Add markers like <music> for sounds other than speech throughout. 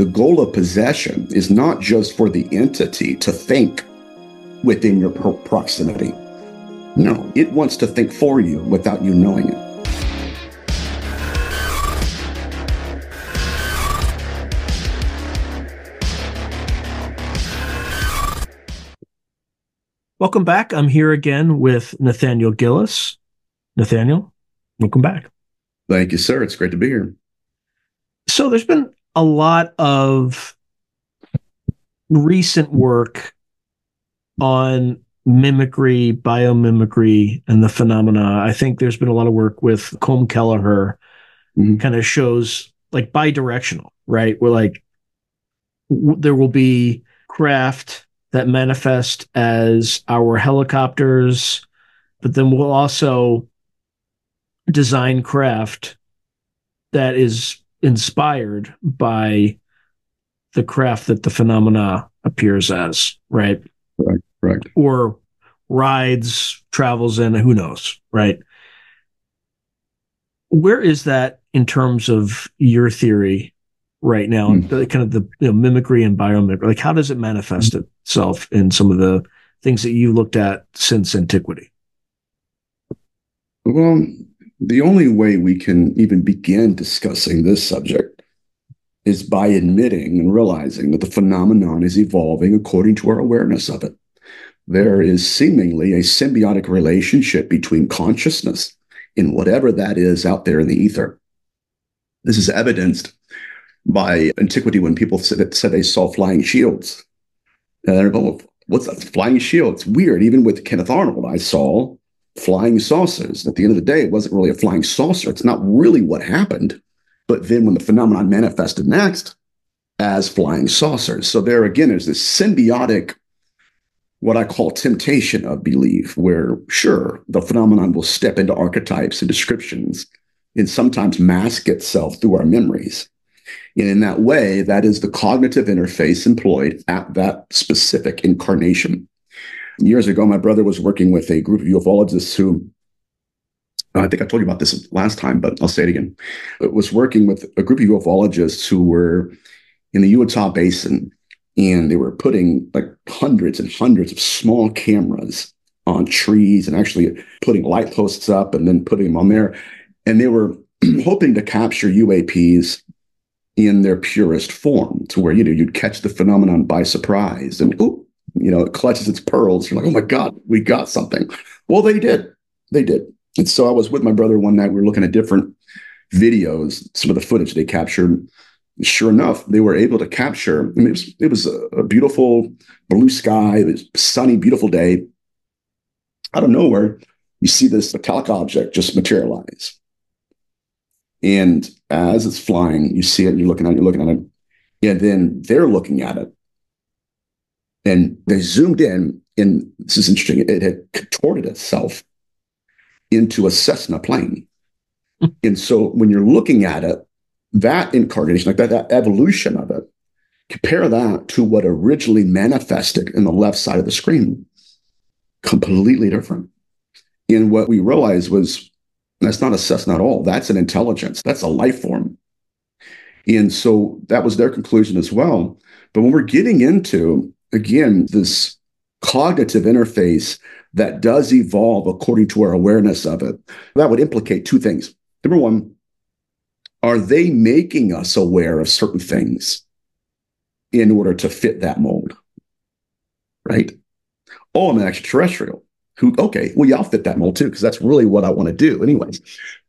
The goal of possession is not just for the entity to think within your proximity. No, it wants to think for you without you knowing it. Welcome back. I'm here again with Nathaniel Gillis. Nathaniel, welcome back. Thank you, sir. It's great to be here. So, there's been a lot of recent work on mimicry, biomimicry, and the phenomena. I think there's been a lot of work with Colm Kelleher, mm-hmm. kind of shows like bidirectional, right? Where like w- there will be craft that manifest as our helicopters, but then we'll also design craft that is inspired by the craft that the phenomena appears as, right? Right, right. Or rides, travels in, who knows, right? Where is that in terms of your theory right now, mm. kind of the you know, mimicry and biomimicry? Like, how does it manifest mm. itself in some of the things that you looked at since antiquity? Well, the only way we can even begin discussing this subject is by admitting and realizing that the phenomenon is evolving according to our awareness of it. There is seemingly a symbiotic relationship between consciousness and whatever that is out there in the ether. This is evidenced by antiquity when people said, they saw flying shields. And they're going, what's that? Flying shield? It's weird. Even with Kenneth Arnold, I saw flying saucers. At the end of the day, it wasn't really a flying saucer. It's not really what happened. But then when the phenomenon manifested next as flying saucers. So there again, there's this symbiotic, what I call temptation of belief, where sure, the phenomenon will step into archetypes and descriptions and sometimes mask itself through our memories. And in that way, that is the cognitive interface employed at that specific incarnation. Years ago, my brother was working with a group of ufologists who I think I told you about this last time, but I'll say it again. It was working with a group of ufologists who were in the Utah Basin, and they were putting like hundreds and hundreds of small cameras on trees and actually putting light posts up and then putting them on there. And they were <clears throat> hoping to capture UAPs in their purest form to where, you know, you'd catch the phenomenon by surprise and, oh, you know, it clutches its pearls. You're like, oh my God, we got something. Well, they did. They did. And so I was with my brother one night. We were looking at different videos, some of the footage they captured. Sure enough, they were able to capture. I mean, it was, it was a, a beautiful blue sky. It was sunny, beautiful day. Out of nowhere, you see this metallic object just materialize. And as it's flying, you see it, you're looking at it, you're looking at it. And then they're looking at it. And they zoomed in, and this is interesting, it had contorted itself into a Cessna plane. <laughs> and so when you're looking at it, that incarnation, like that, that evolution of it, compare that to what originally manifested in the left side of the screen. Completely different. And what we realized was that's not a Cessna at all. That's an intelligence. That's a life form. And so that was their conclusion as well. But when we're getting into, again, this cognitive interface that does evolve according to our awareness of it, that would implicate two things. Number one, are they making us aware of certain things in order to fit that mold? Right? Oh, I'm an extraterrestrial who, okay, well, yeah, I'll fit that mold too, because that's really what I want to do, anyways.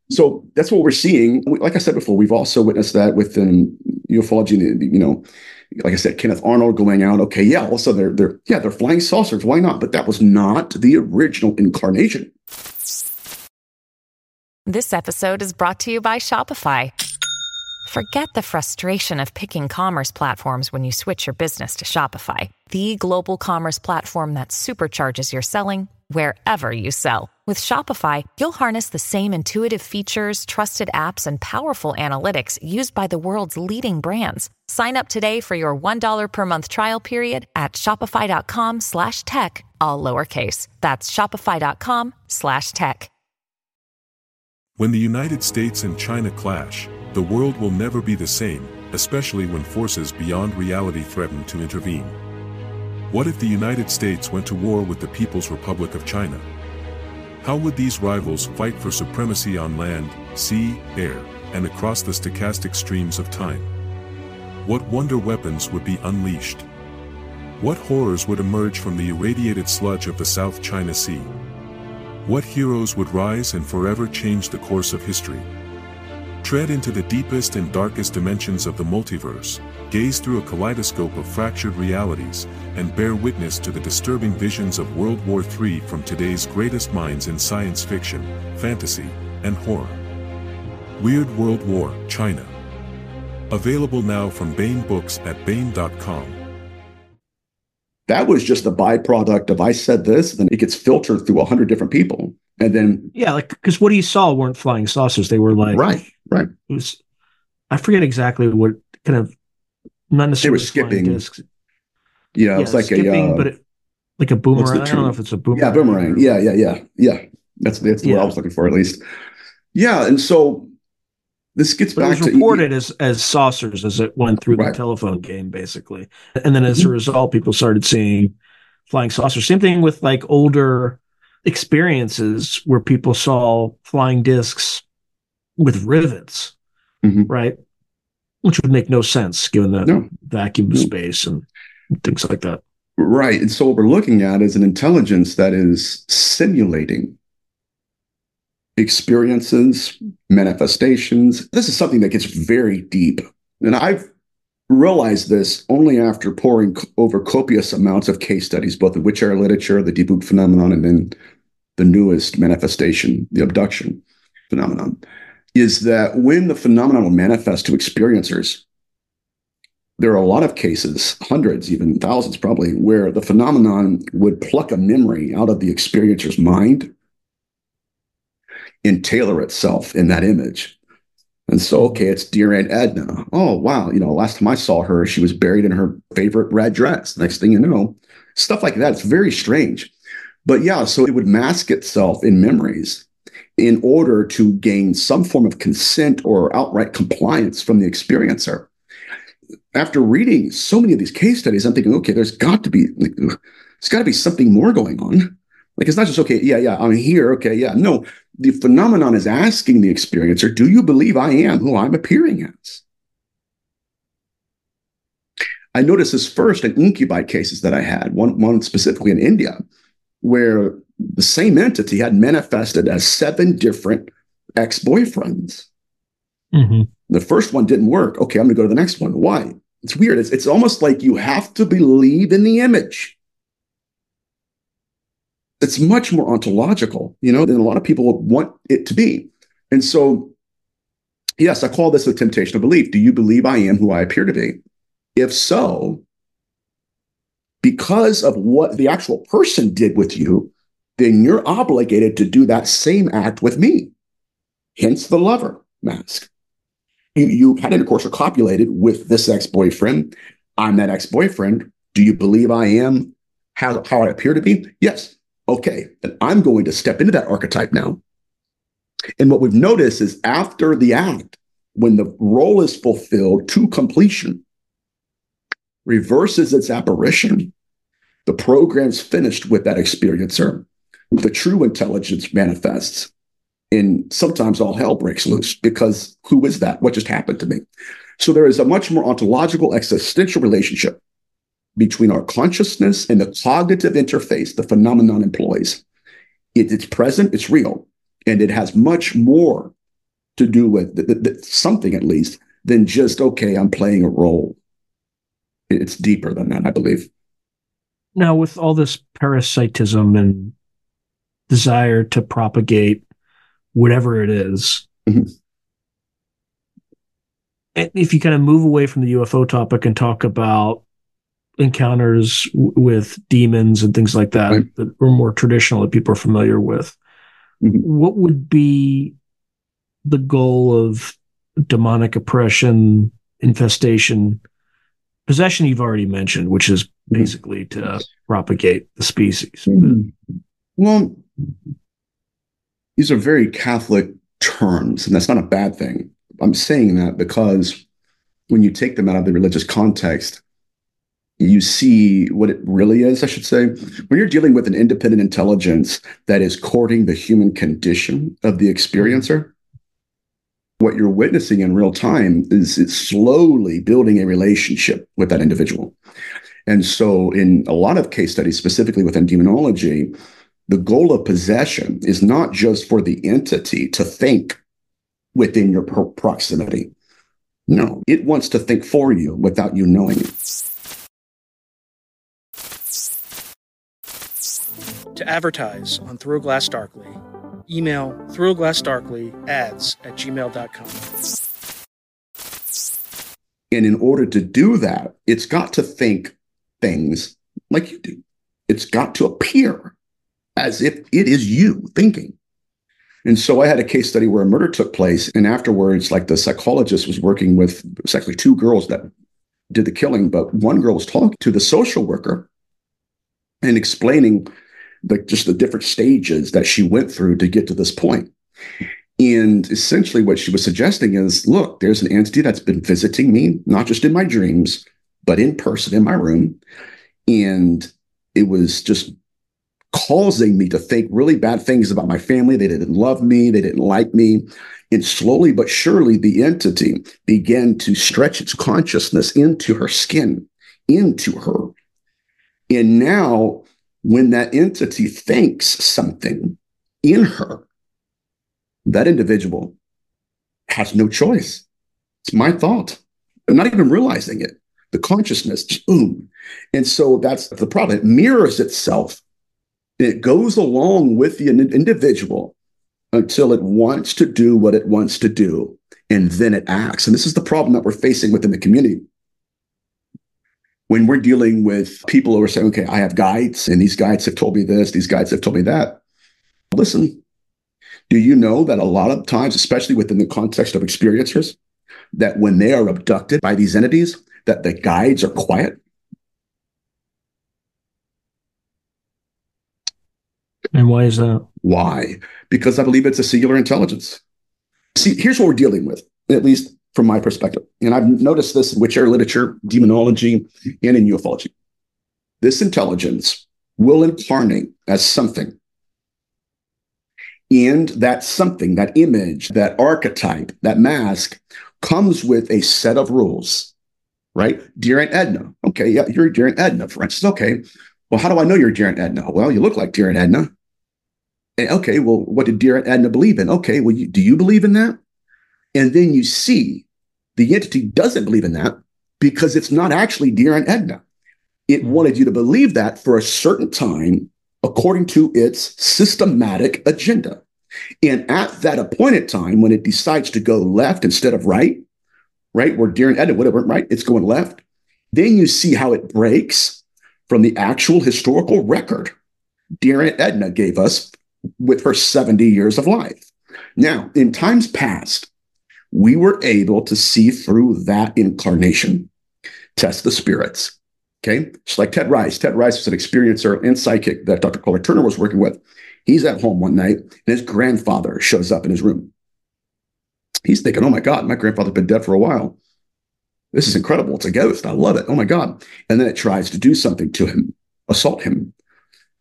So that's what we're seeing. Like I said before, we've also witnessed that within ufology, you know, like I said, Kenneth Arnold going out. Okay, yeah, also they're they're yeah they're flying saucers. Why not? But that was not the original incarnation. This episode is brought to you by Shopify. Forget the frustration of picking commerce platforms when you switch your business to Shopify, the global commerce platform that supercharges your selling wherever you sell. With Shopify, you'll harness the same intuitive features, trusted apps, and powerful analytics used by the world's leading brands. Sign up today for your $1 per month trial period at shopify.com slash tech, all lowercase. That's shopify.com slash tech. When the United States and China clash, the world will never be the same especially when forces beyond reality threaten to intervene. What if the United States went to war with the People's Republic of China? How would these rivals fight for supremacy on land, sea, air, and across the stochastic streams of time? What wonder weapons would be unleashed? What horrors would emerge from the irradiated sludge of the South China Sea? What heroes would rise and forever change the course of history? Tread into the deepest and darkest dimensions of the multiverse, gaze through a kaleidoscope of fractured realities, and bear witness to the disturbing visions of World War III from today's greatest minds in science fiction, fantasy, and horror. Weird World War, China. Available now from Baen Books at Baen.com. That was just a byproduct of I said this, then it gets filtered through a hundred different people. And then Yeah, like because what he saw weren't flying saucers. They were like Right, right. It was I forget exactly what kind of not necessarily They were skipping. discs. Yeah, Yeah, it's like skipping, a uh, but it, like a what's boomerang. the I don't know if it's a boomerang. yeah, boomerang. Yeah, yeah, yeah, yeah. That's that's the word I was looking for at least. Yeah, and so this gets But it back was to reported as as saucers as it went through Right. the telephone game, basically. And then as a Mhm. result, people started seeing flying saucers. Same thing with like older experiences where people saw flying discs with rivets, Mhm. right? Which would make no sense given the No. vacuum of No. space and things like that. Right. And so what we're looking at is an intelligence that is simulating experiences, manifestations. This is something that gets very deep. And I've realized this only after poring c- over copious amounts of case studies, both of which are literature, the debug phenomenon, and then the newest manifestation, the abduction phenomenon, is that when the phenomenon will manifest to experiencers, there are a lot of cases, hundreds, even thousands probably, where the phenomenon would pluck a memory out of the experiencer's mind and tailor itself in that image. And so, okay, it's dear Aunt Edna. Oh, wow. You know, last time I saw her, she was buried in her favorite red dress. Next thing you know, stuff like that. It's very strange. But yeah, so it would mask itself in memories in order to gain some form of consent or outright compliance from the experiencer after reading so many of these case studies, I'm thinking, okay, there's got to be, there's got to be something more going on. Like it's not just okay, yeah, yeah, I'm here, okay, yeah. No, the phenomenon is asking the experiencer, do you believe I am who I'm appearing as? I noticed this first in incubi cases that I had, one, one specifically in India, where the same entity had manifested as seven different ex-boyfriends. Mm-hmm. The first one didn't work. Okay, I'm going to go to the next one. Why? It's weird. It's, it's almost like you have to believe in the image. It's much more ontological, you know, than a lot of people want it to be. And so, yes, I call this the temptation of belief. Do you believe I am who I appear to be? If so, because of what the actual person did with you, then you're obligated to do that same act with me. Hence the lover mask you, you had intercourse or copulated with this ex-boyfriend. I'm that ex-boyfriend. Do you believe I am how, how I appear to be? Yes. Okay. Then I'm going to step into that archetype now. And what we've noticed is after the act, when the role is fulfilled to completion, reverses its apparition, the program's finished with that experiencer. The true intelligence manifests and sometimes all hell breaks loose because who is that? What just happened to me? So there is a much more ontological existential relationship between our consciousness and the cognitive interface the phenomenon employs. It, it's present, it's real, and it has much more to do with th- th- th- something at least than just, okay, I'm playing a role. It's deeper than that, I believe. Now, with all this parasitism and desire to propagate whatever it is, Mhm. if you kind of move away from the UFO topic and talk about encounters w- with demons and things like that Right. that are more traditional that people are familiar with, Mhm. what would be the goal of demonic oppression, infestation, possession? You've already mentioned, which is basically to propagate the species. Well, these are very Catholic terms, and that's not a bad thing. I'm saying that because when you take them out of the religious context, you see what it really is, I should say. When you're dealing with an independent intelligence that is courting the human condition of the experiencer, what you're witnessing in real time is it's slowly building a relationship with that individual. And so, in a lot of case studies, specifically within demonology, the goal of possession is not just for the entity to think within your proximity. No, it wants to think for you without you knowing it. Advertise on Through Glass Darkly, email throughglassdarkly ads at gmail.com. And in order to do that, it's got to think things like you do. It's got to appear as if it is you thinking. And so I had a case study where a murder took place, and afterwards, like the psychologist was working with it was actually two girls that did the killing, but one girl was talking to the social worker and explaining the just the different stages that she went through to get to this point. And essentially, what she was suggesting is look, there's an entity that's been visiting me, not just in my dreams, but in person in my room. And it was just causing me to think really bad things about my family. They didn't love me, they didn't like me. And slowly but surely, the entity began to stretch its consciousness into her skin, into her. And now, when that entity thinks something in her, that individual has no choice. It's my thought. I'm not even realizing it. The consciousness, boom. And so that's the problem. It mirrors itself it goes along with the individual until it wants to do what it wants to do, and then it acts. And this is the problem that we're facing within the community. When we're dealing with people who are saying, okay, I have guides, and these guides have told me this, these guides have told me that. Listen, do you know that a lot of times, especially within the context of experiencers, that when they are abducted by these entities, that the guides are quiet? And why is that? Why? Because I believe it's a singular intelligence. See, here's what we're dealing with, at least from my perspective. And I've noticed this in witch era literature, demonology, and in ufology. This intelligence will incarnate as something. And that something, that image, that archetype, that mask comes with a set of rules, right? Dear Aunt Edna. Okay, yeah, you're dear Aunt Edna, for instance. Okay. Well, how do I know you're dear Aunt Edna? Well, you look like dear Aunt Edna. And, okay, well, what did dear Edna believe in? Okay, well, you, do you believe in that? And then you see the entity doesn't believe in that because it's not actually dear Aunt Edna. It hmm. wanted you to believe that for a certain time according to its systematic agenda. And at that appointed time, when it decides to go left instead of right, right, where dear Aunt Edna would have went right, it's going left. Then you see how it breaks from the actual historical record dear Aunt Edna gave us with her 70 years of life. Now, in times past, we were able to see through that incarnation, test the spirits. Okay. Just like Ted Rice. Ted Rice was an experiencer and psychic that Dr. Karla Turner was working with. He's at home one night and his grandfather shows up in his room. He's thinking, oh my God, my grandfather's been dead for a while. This is incredible. It's a ghost. I love it. Oh my God. And then it tries to do something to him, assault him.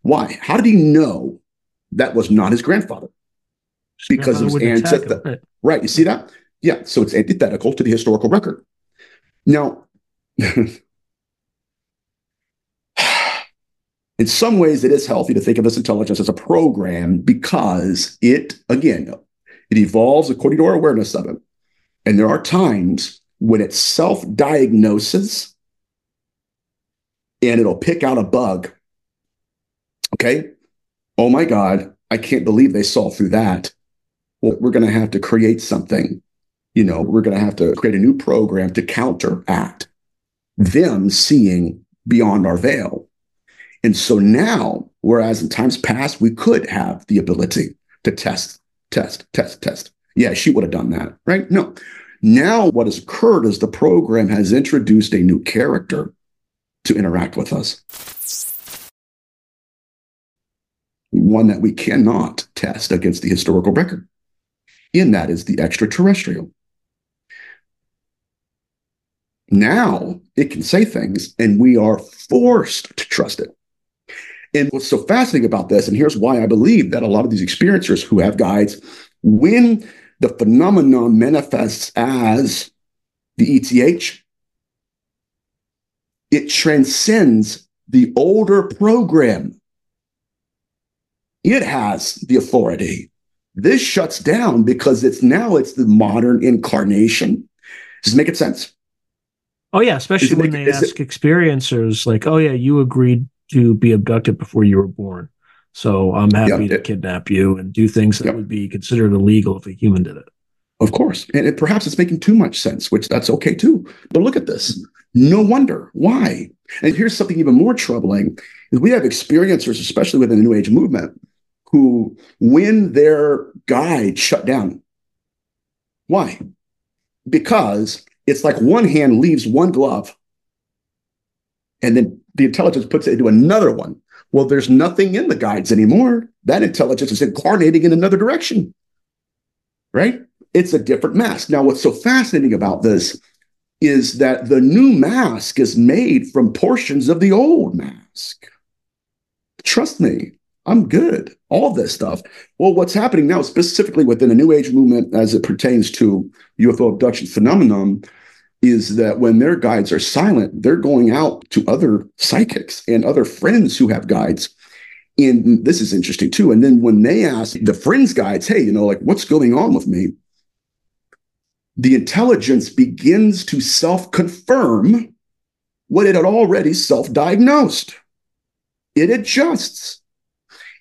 Why? How did he know that was not his grandfather because it was antithetical. Right. right. You see that? Yeah. So it's antithetical to the historical record. Now, <sighs> in some ways, it is healthy to think of this intelligence as a program because it, again, it evolves according to our awareness of it. And there are times when it self diagnoses and it'll pick out a bug. Okay oh my God, I can't believe they saw through that. Well, we're going to have to create something. You know, we're going to have to create a new program to counteract them seeing beyond our veil. And so now, whereas in times past, we could have the ability to test, test, test, test. Yeah, she would have done that, right? No. Now, what has occurred is the program has introduced a new character to interact with us one that we cannot test against the historical record. In that is the extraterrestrial. Now it can say things, and we are forced to trust it. And what's so fascinating about this, and here's why I believe that a lot of these experiencers who have guides, when the phenomenon manifests as the ETH, it transcends the older program. It has the authority. This shuts down because it's now it's the modern incarnation. Does it make sense? Oh yeah, especially when make, they ask it, experiencers like, "Oh yeah, you agreed to be abducted before you were born, so I'm happy to kidnap you and do things that would be considered illegal if a human did it." Of course, and it, perhaps it's making too much sense, which that's okay too. But look at this. No wonder why. And here's something even more troubling: is we have experiencers, especially within the New Age movement, who, when their guide shut down, why? Because it's like one hand leaves one glove and then the intelligence puts it into another one. Well, there's nothing in the guides anymore. That intelligence is incarnating in another direction, right? It's a different mask. Now, what's so fascinating about this is that the new mask is made from portions of the old mask. Trust me, I'm good. All this stuff. Well, what's happening now, specifically within the New Age movement as it pertains to UFO abduction phenomenon, is that when their guides are silent, they're going out to other psychics and other friends who have guides. And this is interesting too. And then when they ask the friends' guides, hey, you know, like what's going on with me? The intelligence begins to self confirm what it had already self diagnosed. It adjusts.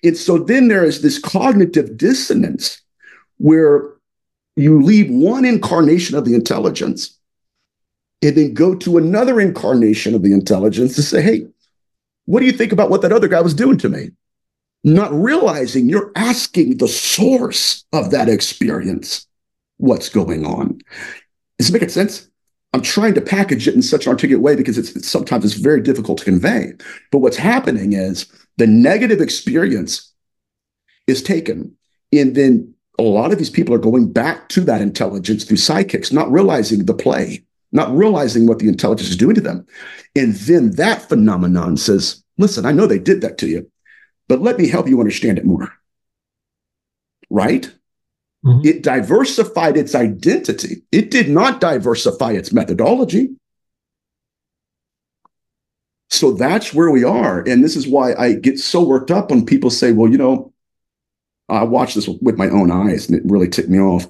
And so then there is this cognitive dissonance where you leave one incarnation of the intelligence and then go to another incarnation of the intelligence to say, hey, what do you think about what that other guy was doing to me? Not realizing you're asking the source of that experience what's going on. Is it making sense? I'm trying to package it in such an articulate way because it's, it's sometimes it's very difficult to convey. But what's happening is the negative experience is taken, and then a lot of these people are going back to that intelligence through psychics, not realizing the play not realizing what the intelligence is doing to them. And then that phenomenon says, listen, I know they did that to you, but let me help you understand it more. Right? Mm-hmm. It diversified its identity. It did not diversify its methodology. So that's where we are. And this is why I get so worked up when people say, well, you know, I watched this with my own eyes and it really ticked me off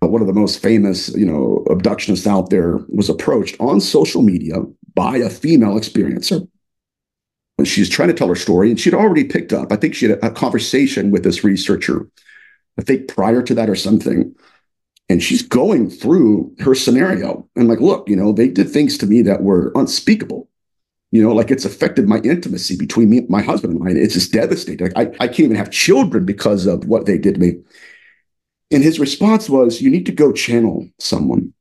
one of the most famous, you know, abductionists out there was approached on social media by a female experiencer. And she's trying to tell her story, and she'd already picked up. I think she had a conversation with this researcher, I think prior to that or something. And she's going through her scenario and like, look, you know, they did things to me that were unspeakable. You know, like it's affected my intimacy between me, my husband and I. It's just devastating. Like I, I can't even have children because of what they did to me. And his response was, You need to go channel someone.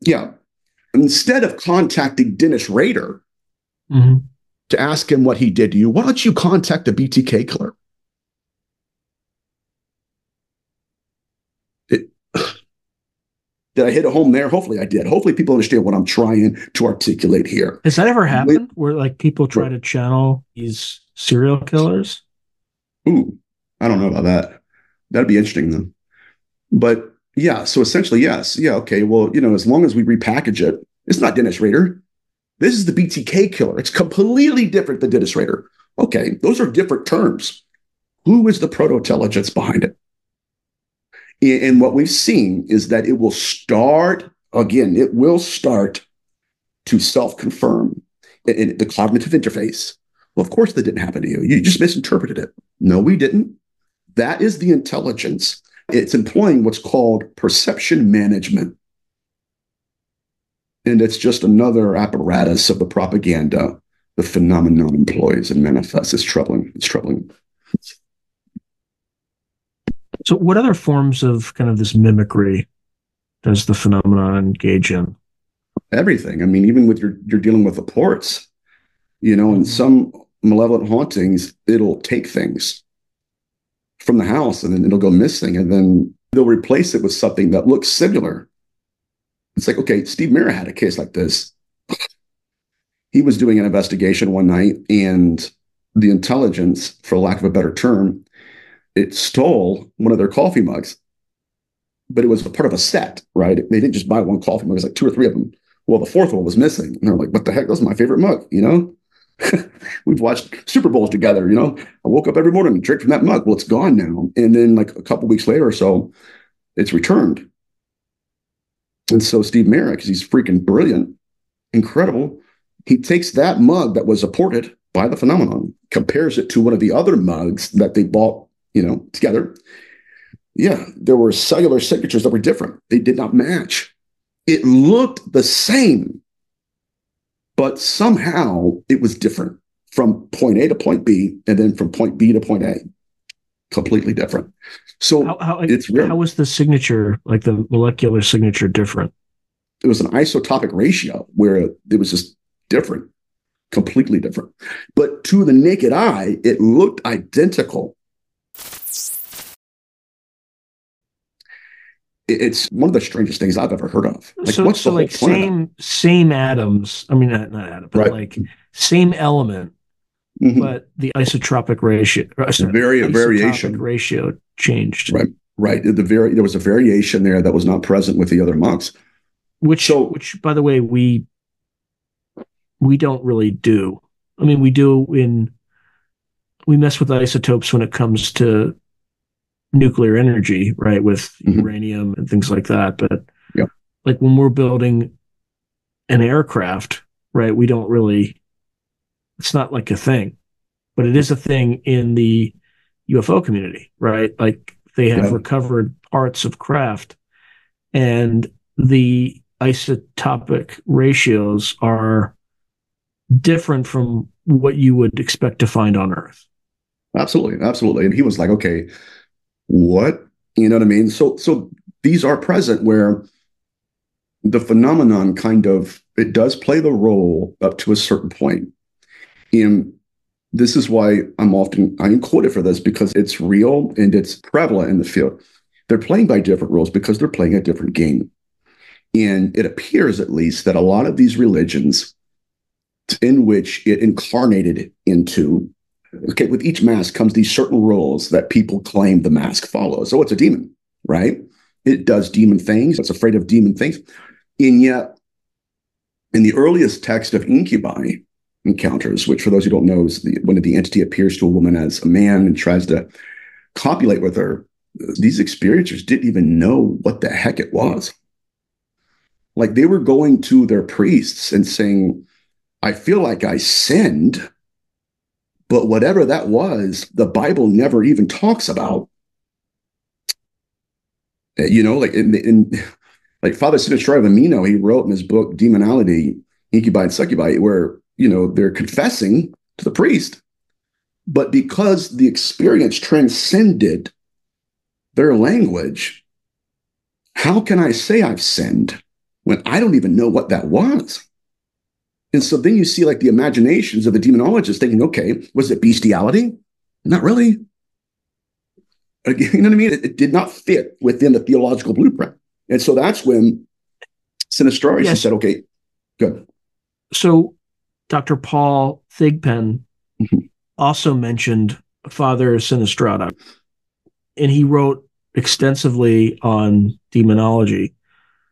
Yeah. Instead of contacting Dennis Rader mm-hmm. to ask him what he did to you, why don't you contact the BTK killer? It, did I hit a home there? Hopefully I did. Hopefully people understand what I'm trying to articulate here. Has that ever happened where like people try to channel these serial killers? Ooh, I don't know about that. That'd be interesting then. But yeah, so essentially, yes. Yeah, okay. Well, you know, as long as we repackage it, it's not Dennis Rader. This is the BTK killer. It's completely different than Dennis Rader. Okay, those are different terms. Who is the proto intelligence behind it? And what we've seen is that it will start, again, it will start to self confirm in the cognitive interface. Well, of course, that didn't happen to you. You just misinterpreted it. No, we didn't. That is the intelligence. It's employing what's called perception management. And it's just another apparatus of the propaganda the phenomenon employs and manifests. It's troubling. It's troubling. So, what other forms of kind of this mimicry does the phenomenon engage in? Everything. I mean, even with your you're dealing with the ports, you know, in mm-hmm. some malevolent hauntings, it'll take things from the house and then it'll go missing and then they'll replace it with something that looks similar it's like, okay, Steve Mera had a case like this. He was doing an investigation one night, and the intelligence, for lack of a better term, it stole one of their coffee mugs. But it was a part of a set, right? They didn't just buy one coffee mug, it was like two or three of them. Well, the fourth one was missing. And they're like, what the heck? That's my favorite mug, you know? <laughs> We've watched Super Bowls together, you know? I woke up every morning and drank from that mug. Well, it's gone now. And then like a couple weeks later or so, it's returned. And so Steve Mera, because he's freaking brilliant, incredible, he takes that mug that was apported by the phenomenon, compares it to one of the other mugs that they bought, you know, together. Yeah, there were cellular signatures that were different. They did not match. It looked the same, but somehow it was different from point A to point B, and then from point B to point A. Completely different. So how, how, it's real. how was the signature, like the molecular signature, different? It was an isotopic ratio where it was just different, completely different. But to the naked eye, it looked identical. It's one of the strangest things I've ever heard of. Like, so, what's so the like same same atoms? I mean, not, not atom, but right. like same element, mm-hmm. but the isotopic ratio, uh, very variation ratio changed. Right, right. The very there was a variation there that was not present with the other monks. Which, so, which, by the way, we we don't really do. I mean, we do in we mess with isotopes when it comes to nuclear energy, right, with mm-hmm. uranium and things like that. But yeah. like when we're building an aircraft, right, we don't really. It's not like a thing, but it is a thing in the UFO community, right? Like they have yeah. recovered parts of craft, and the isotopic ratios are different from what you would expect to find on Earth. Absolutely, absolutely. And he was like, okay, what? You know what I mean? So so these are present where the phenomenon kind of it does play the role up to a certain point. And this is why I'm often I'm quoted for this because it's real and it's prevalent in the field. They're playing by different rules because they're playing a different game. And it appears at least that a lot of these religions in which it incarnated into okay with each mask comes these certain rules that people claim the mask follows. So it's a demon right? It does demon things. It's afraid of demon things. And yet in the earliest text of incubi encounters which for those who don't know is the, when the entity appears to a woman as a man and tries to copulate with her these experiencers didn't even know what the heck it was. Like they were going to their priests and saying I feel like I sinned, but whatever that was, the Bible never even talks about. Uh, you know, like in, in like Father Sinistrari of Ameno, he wrote in his book Demoniality, Incubi and Succubi, where you know they're confessing to the priest, but because the experience transcended their language, how can I say I've sinned when I don't even know what that was? And so then you see like the imaginations of the demonologists thinking, okay, was it bestiality? Not really. <laughs> You know what I mean? It, it did not fit within the theological blueprint. And so that's when Sinistrari yes. said, okay, good. So Dr. Paul Thigpen mm-hmm. also mentioned Father Sinistrari, and he wrote extensively on demonology.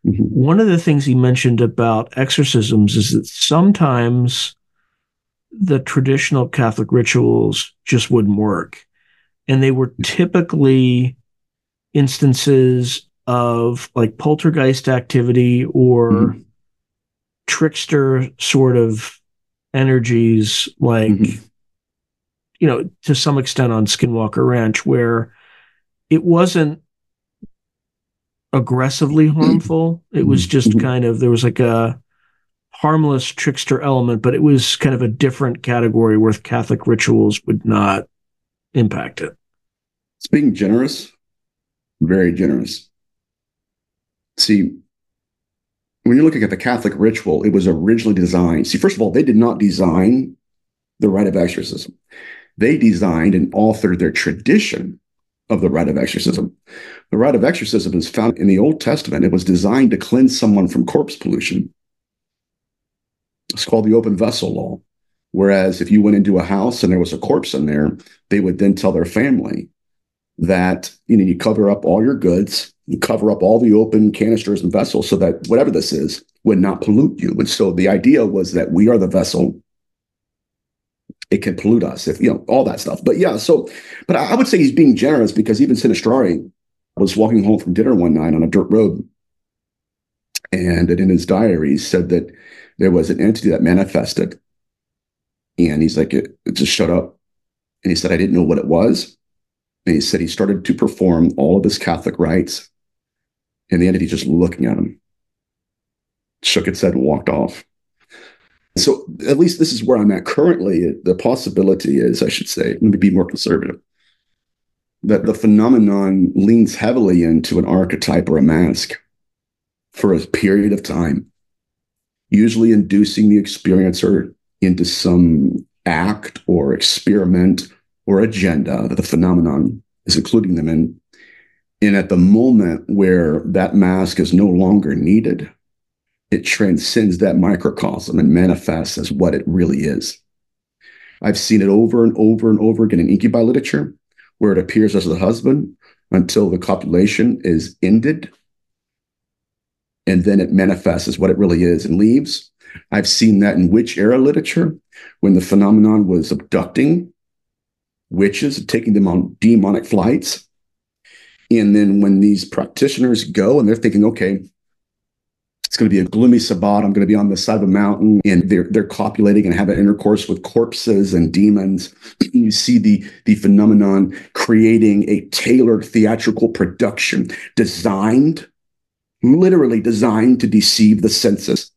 Mm-hmm. One of the things he mentioned about exorcisms is that sometimes the traditional Catholic rituals just wouldn't work. And they were typically instances of like poltergeist activity or mm-hmm. trickster sort of energies, like, mm-hmm. you know, to some extent on Skinwalker Ranch, where it wasn't aggressively mm-hmm. harmful. It was mm-hmm. just mm-hmm. kind of there was like a harmless trickster element, but it was kind of a different category where Catholic rituals would not impact it. It's being generous, very generous. See, when you're looking at the Catholic ritual, it was originally designed. See, first of all, they did not design the rite of exorcism. They designed and authored their tradition of the rite of exorcism. The rite of exorcism is found in the Old Testament. It was designed to cleanse someone from corpse pollution. It's called the open vessel law. Whereas if you went into a house and there was a corpse in there, they would then tell their family that you know you cover up all your goods, you cover up all the open canisters and vessels so that whatever this is would not pollute you. And so the idea was that we are the vessel. It can pollute us if you know all that stuff. But yeah, so but I would say he's being generous because even Sinistrari was walking home from dinner one night on a dirt road. And in his diary, he said that there was an entity that manifested and he's like, it, it just shut up. And he said, I didn't know what it was. And he said he started to perform all of his Catholic rites. And the entity just looking at him, shook its head and walked off. So at least this is where I'm at currently. The possibility is, I should say, let me be more conservative, that the phenomenon leans heavily into an archetype or a mask for a period of time, usually inducing the experiencer into some act or experiment or agenda that the phenomenon is including them in. And at the moment where that mask is no longer needed, it transcends that microcosm and manifests as what it really is. I've seen it over and over and over again in incubi literature, where it appears as the husband until the copulation is ended. And then it manifests as what it really is and leaves. I've seen that in witch era literature when the phenomenon was abducting witches, taking them on demonic flights. And then when these practitioners go and they're thinking, okay, it's going to be a gloomy Sabbat. I'm going to be on the side of a mountain, and they're they're copulating and having intercourse with corpses and demons. <clears throat> you see the the phenomenon creating a tailored theatrical production designed, literally designed to deceive the senses.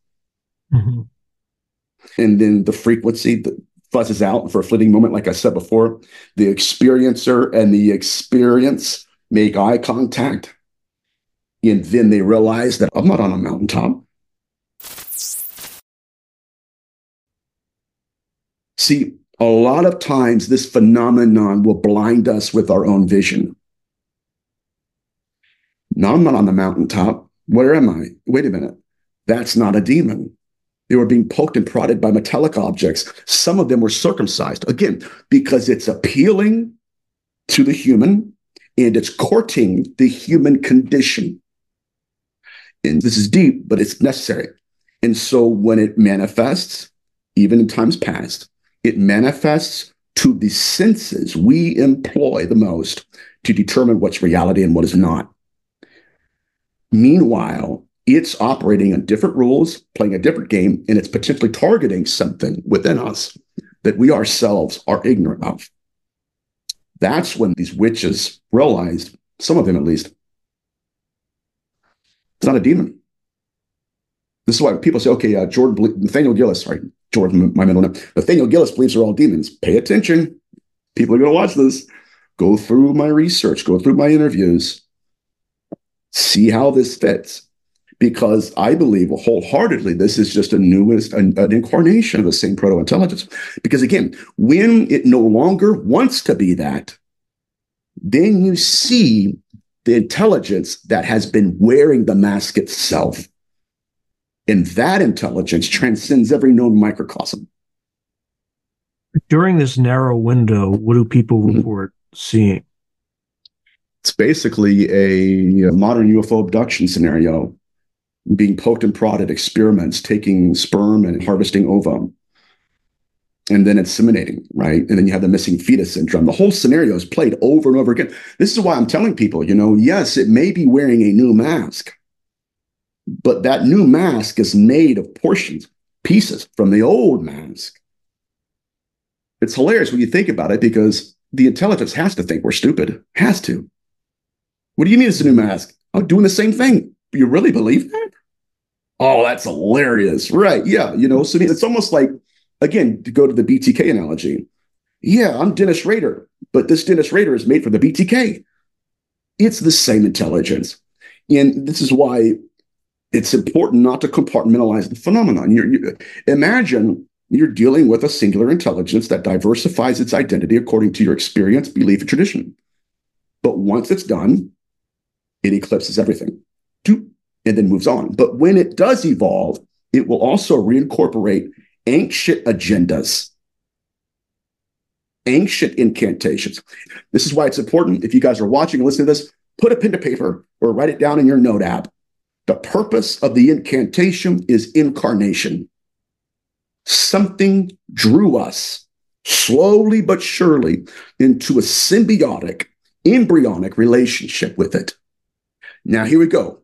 Mm-hmm. And then the frequency that fuzzes out for a fleeting moment, like I said before, the experiencer and the experience make eye contact. And then they realize that I'm not on a mountaintop. See, a lot of times this phenomenon will blind us with our own vision. No, I'm not on the mountaintop. Where am I? Wait a minute. That's not a demon. They were being poked and prodded by metallic objects. Some of them were circumcised, again, because it's appealing to the human and it's courting the human condition. And this is deep, but it's necessary. And so when it manifests, even in times past, it manifests to the senses we employ the most to determine what's reality and what is not. Meanwhile, it's operating on different rules, playing a different game, and it's potentially targeting something within us that we ourselves are ignorant of. That's when these witches realized, some of them at least, it's not a demon. This is why people say, okay, uh, Jordan, Nathaniel Gillis, sorry, Jordan, my middle name, Nathaniel Gillis believes they're all demons. Pay attention. People are going to watch this. Go through my research, go through my interviews, see how this fits because I believe wholeheartedly this is just a newest an, an incarnation of the same proto intelligence. Because again, when it no longer wants to be that, then you see the intelligence that has been wearing the mask itself. And that intelligence transcends every known microcosm. During this narrow window, what do people mm-hmm. report mm-hmm. seeing? It's basically a, a modern UFO abduction scenario being poked and prodded experiments, taking sperm and harvesting ovum, and then it's inseminating, right? And then you have the missing fetus syndrome. The whole scenario is played over and over again. This is why I'm telling people, you know, yes, it may be wearing a new mask, but that new mask is made of portions, pieces from the old mask. It's hilarious when you think about it because the intelligence has to think we're stupid, has to. What do you mean it's a new mask? I'm doing the same thing. You really believe that? Oh, that's hilarious. Right. Yeah. You know, so it's almost like, again, to go to the BTK analogy. Yeah, I'm Dennis Rader, but this Dennis Rader is made for the BTK. It's the same intelligence. And this is why it's important not to compartmentalize the phenomenon. You're, you, imagine you're dealing with a singular intelligence that diversifies its identity according to your experience, belief, and tradition. But once it's done, it eclipses everything and then moves on. But when it does evolve, it will also reincorporate ancient agendas, ancient incantations. This is why it's important. If you guys are watching and listening to this, put a pen to paper or write it down in your note app. The purpose of the incantation is incarnation. Something drew us slowly but surely into a symbiotic, embryonic relationship with it. Now, here we go.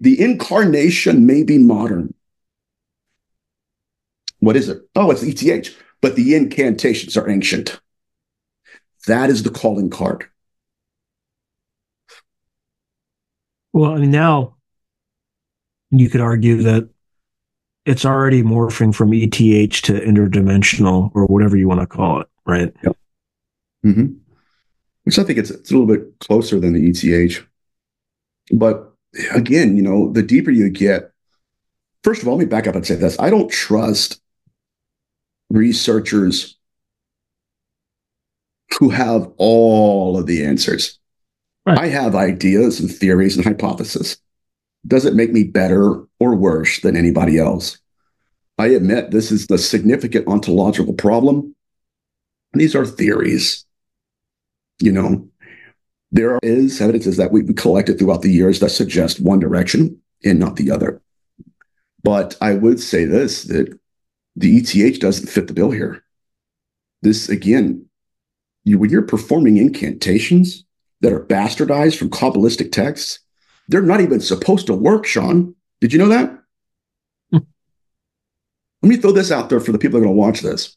The incarnation may be modern. What is it? Oh, it's ETH, but the incantations are ancient. That is the calling card. Well, I mean, now you could argue that it's already morphing from ETH to interdimensional or whatever you want to call it, right? Yep. Mm-hmm. Which I think it's, it's a little bit closer than the ETH. But again, you know, the deeper you get, first of all, let me back up and say this. I don't trust researchers who have all of the answers. Right. I have ideas and theories and hypotheses. Does it make me better or worse than anybody else? I admit this is a significant ontological problem. These are theories. You know, there is evidences that we've collected throughout the years that suggest one direction and not the other. But I would say this that the ETH doesn't fit the bill here. This again, you, when you're performing incantations that are bastardized from Kabbalistic texts, they're not even supposed to work, Sean. Did you know that? <laughs> Let me throw this out there for the people that are going to watch this.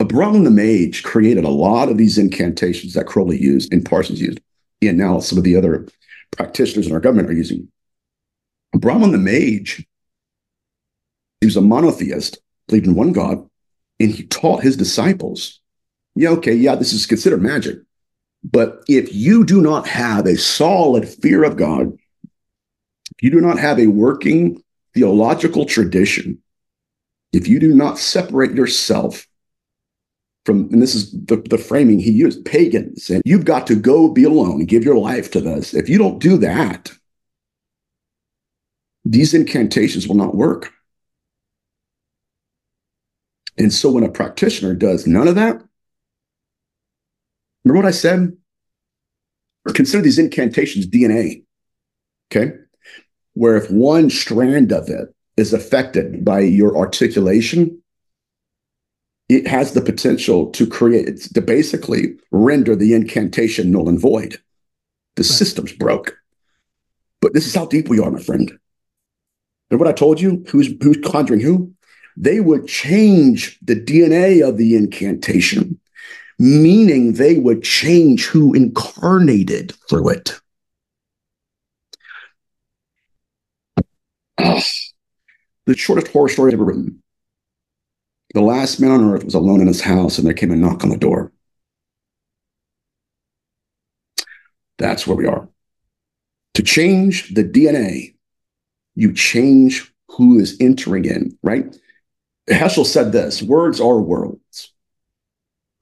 Abramelin the Mage created a lot of these incantations that Crowley used and Parsons used, and now some of the other practitioners in our government are using. Abramelin the Mage, he was a monotheist, believed in one God, and he taught his disciples, yeah, okay, yeah, this is considered magic. But if you do not have a solid fear of God, if you do not have a working theological tradition, if you do not separate yourself from, and this is the, the framing he used, pagans, and you've got to go be alone and give your life to this. If you don't do that, these incantations will not work. And so when a practitioner does none of that, remember what I said? Consider these incantations DNA. Okay. Where if one strand of it is affected by your articulation, it has the potential to create, to basically render the incantation null and void. The right. system's broke. But this is how deep we are, my friend. Remember what I told you? Who's who's conjuring who? They would change the DNA of the incantation, meaning they would change who incarnated through it. the shortest horror story I've ever written. The last man on earth was alone in his house, and there came a knock on the door. That's where we are. To change the DNA, you change who is entering in, right? Heschel said this words are worlds.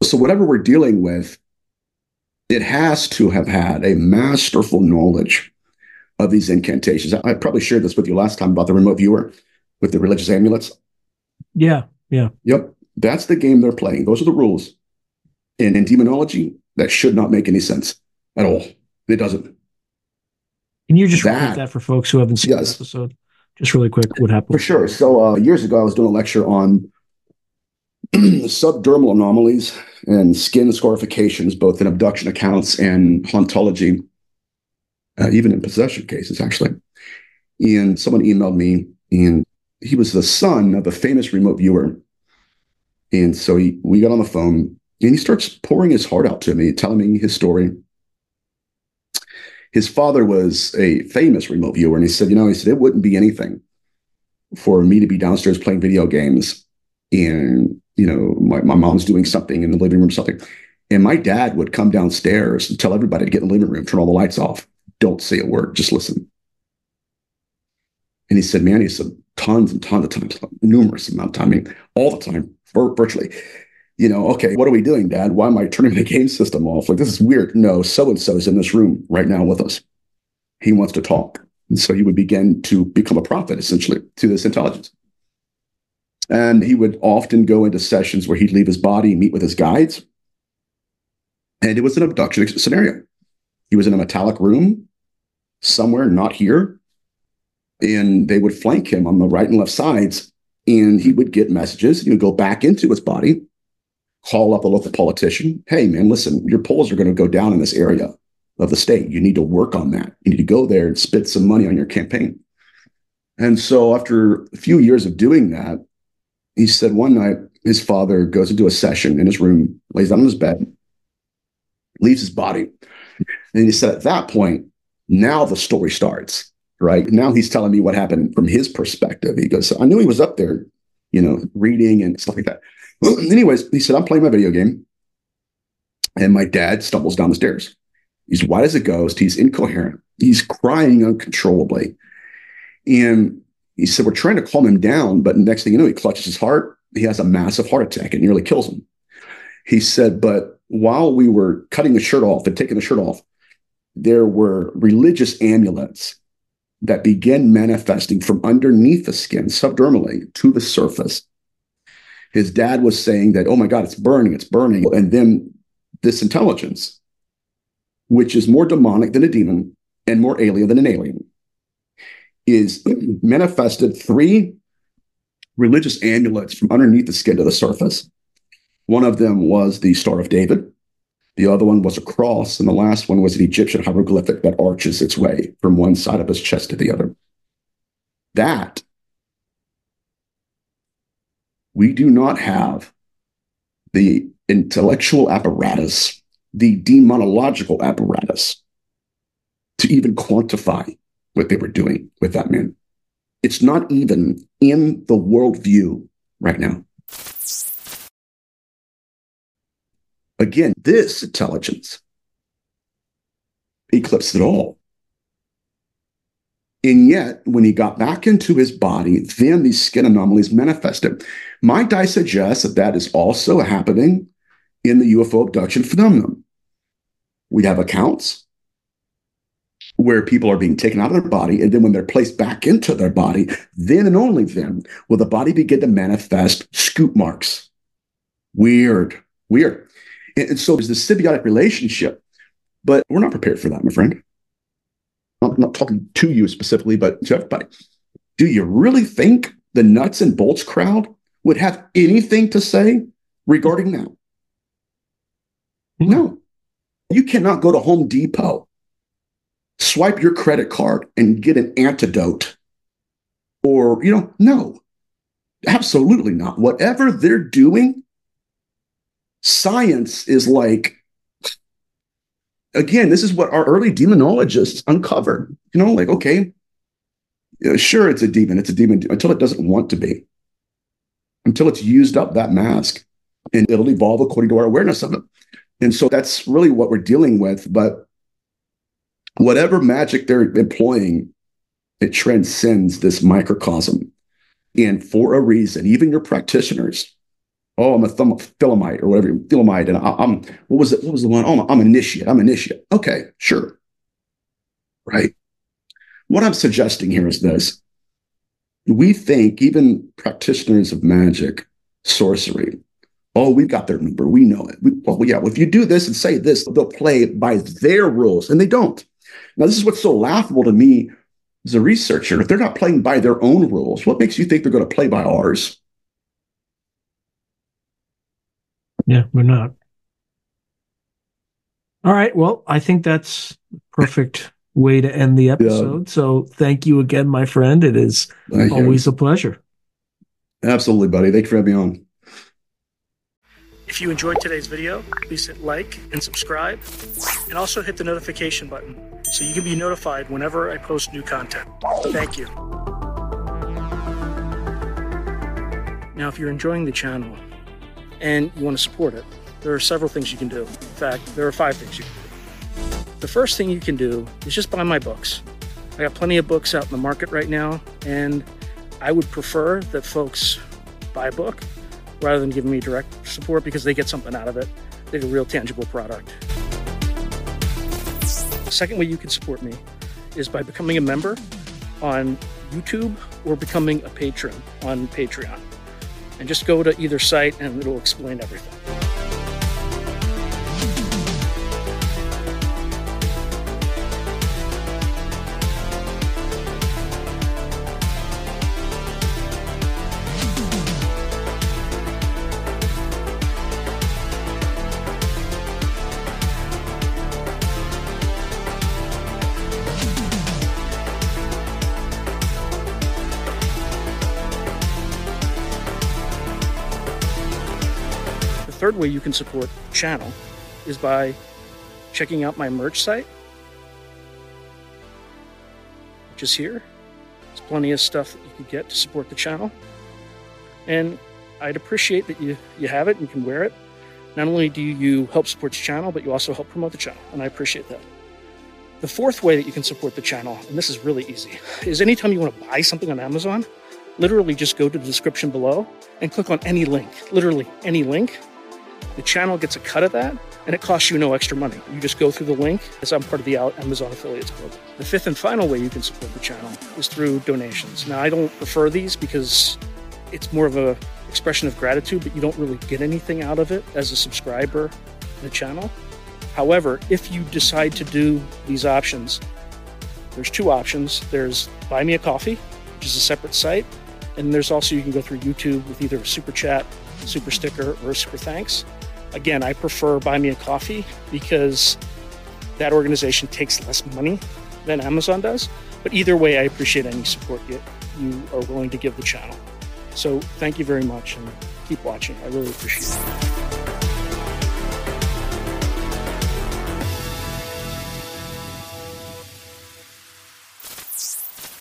So, whatever we're dealing with, it has to have had a masterful knowledge of these incantations. I probably shared this with you last time about the remote viewer with the religious amulets. Yeah. Yeah. Yep. That's the game they're playing. Those are the rules. And in demonology, that should not make any sense at all. It doesn't. Can you just that, repeat that for folks who haven't seen yes. the episode? Just really quick, what happened? For sure. So uh, years ago, I was doing a lecture on <clears throat> subdermal anomalies and skin scarifications, both in abduction accounts and hauntology, uh, even in possession cases, actually. And someone emailed me, and he was the son of a famous remote viewer and so he, we got on the phone and he starts pouring his heart out to me, telling me his story. His father was a famous remote viewer. And he said, you know, he said, it wouldn't be anything for me to be downstairs playing video games and, you know, my, my mom's doing something in the living room, something. And my dad would come downstairs and tell everybody to get in the living room, turn all the lights off. Don't say a word, just listen. And he said, man, he said, tons and tons of times, numerous amount of time, I mean, all the time, virtually. You know, okay, what are we doing, Dad? Why am I turning <laughs> the game system off? Like, this is weird. No, so and so is in this room right now with us. He wants to talk. And so he would begin to become a prophet, essentially, to this intelligence. And he would often go into sessions where he'd leave his body, meet with his guides. And it was an abduction scenario. He was in a metallic room somewhere, not here. And they would flank him on the right and left sides. And he would get messages. He would go back into his body, call up a local politician. Hey, man, listen, your polls are going to go down in this area of the state. You need to work on that. You need to go there and spit some money on your campaign. And so, after a few years of doing that, he said one night his father goes into a session in his room, lays down on his bed, leaves his body. And he said, at that point, now the story starts, right? Now he's telling me what happened from his perspective. He goes, I knew he was up there, you know, reading and stuff like that. <clears throat> Anyways, he said, I'm playing my video game. And my dad stumbles down the stairs. He's white as a ghost. He's incoherent. He's crying uncontrollably. And he said, We're trying to calm him down. But next thing you know, he clutches his heart. He has a massive heart attack and nearly kills him. He said, But while we were cutting the shirt off and taking the shirt off, there were religious amulets that began manifesting from underneath the skin, subdermally, to the surface. His dad was saying that, oh my God, it's burning, it's burning. And then this intelligence, which is more demonic than a demon and more alien than an alien, is <clears throat> manifested three religious amulets from underneath the skin to the surface. One of them was the Star of David. The other one was a cross. And the last one was an Egyptian hieroglyphic that arches its way from one side of his chest to the other. That we do not have the intellectual apparatus, the demonological apparatus to even quantify what they were doing with that man. It's not even in the worldview right now. Again, this intelligence eclipsed it all. And yet, when he got back into his body, then these skin anomalies manifested. Might I suggest that that is also happening in the UFO abduction phenomenon? We have accounts where people are being taken out of their body. And then when they're placed back into their body, then and only then will the body begin to manifest scoop marks. Weird, weird. And, so there's this symbiotic relationship, but we're not prepared for that, my friend. I'm not talking to you specifically, but to everybody. Do you really think the nuts and bolts crowd would have anything to say regarding that? No. You cannot go to Home Depot swipe your credit card and get an antidote. Or, you know, no, absolutely not. Whatever they're doing, science is like, again, this is what our early demonologists uncovered. You know, like, okay, sure, it's a demon, it's a demon until it doesn't want to be, until it's used up that mask, and it'll evolve according to our awareness of it. And so that's really what we're dealing with. But whatever magic they're employing, it transcends this microcosm. And for a reason, even your practitioners, oh, I'm a Thelemite or whatever, Thelemite, and I, am what was it? What was the one? Oh, I'm, initiate. I'm an initiate. Okay, sure. Right. What I'm suggesting here is this. We think even practitioners of magic, sorcery, oh, we've got their number. We know it. We, well, yeah, well, if you do this and say this, they'll play by their rules, and they don't. Now, this is what's so laughable to me as a researcher. If they're not playing by their own rules, what makes you think they're going to play by ours? Yeah, we're not. All right. Well, I think that's perfect way to end the episode. Yeah. So thank you again, my friend. It is thank always you. a pleasure. Absolutely, buddy. Thank you for having me on. If you enjoyed today's video, please hit like and subscribe, and also hit the notification button so you can be notified whenever I post new content. Thank you. Now, if you're enjoying the channel and you want to support it, there are several things you can do. In fact, there are five things you can do. The first thing you can do is just buy my books. I got plenty of books out in the market right now, and I would prefer that folks buy a book rather than giving me direct support because they get something out of it. They get a real tangible product. The second way you can support me is by becoming a member on YouTube or becoming a patron on Patreon. And just go to either site and it'll explain everything. Third way you can support channel is by checking out my merch site, which is here. There's plenty of stuff that you can get to support the channel. And I'd appreciate that you, you have it and can wear it. Not only do you help support the channel, but you also help promote the channel, and I appreciate that. The fourth way that you can support the channel, and this is really easy, is anytime you want to buy something on Amazon, literally just go to the description below and click on any link, literally any link, the channel gets a cut of that, and it costs you no extra money. You just go through the link, as I'm part of the Amazon Affiliates Club. The fifth and final way you can support the channel is through donations. Now, I don't prefer these because it's more of a expression of gratitude, but you don't really get anything out of it as a subscriber to the channel. However, if you decide to do these options, there's two options. There's Buy Me a Coffee, which is a separate site, and there's also you can go through YouTube with either a super chat, super sticker, or a super thanks. Again, I prefer Buy Me a Coffee because that organization takes less money than Amazon does. But either way, I appreciate any support you, you are willing to give the channel. So thank you very much and keep watching. I really appreciate it.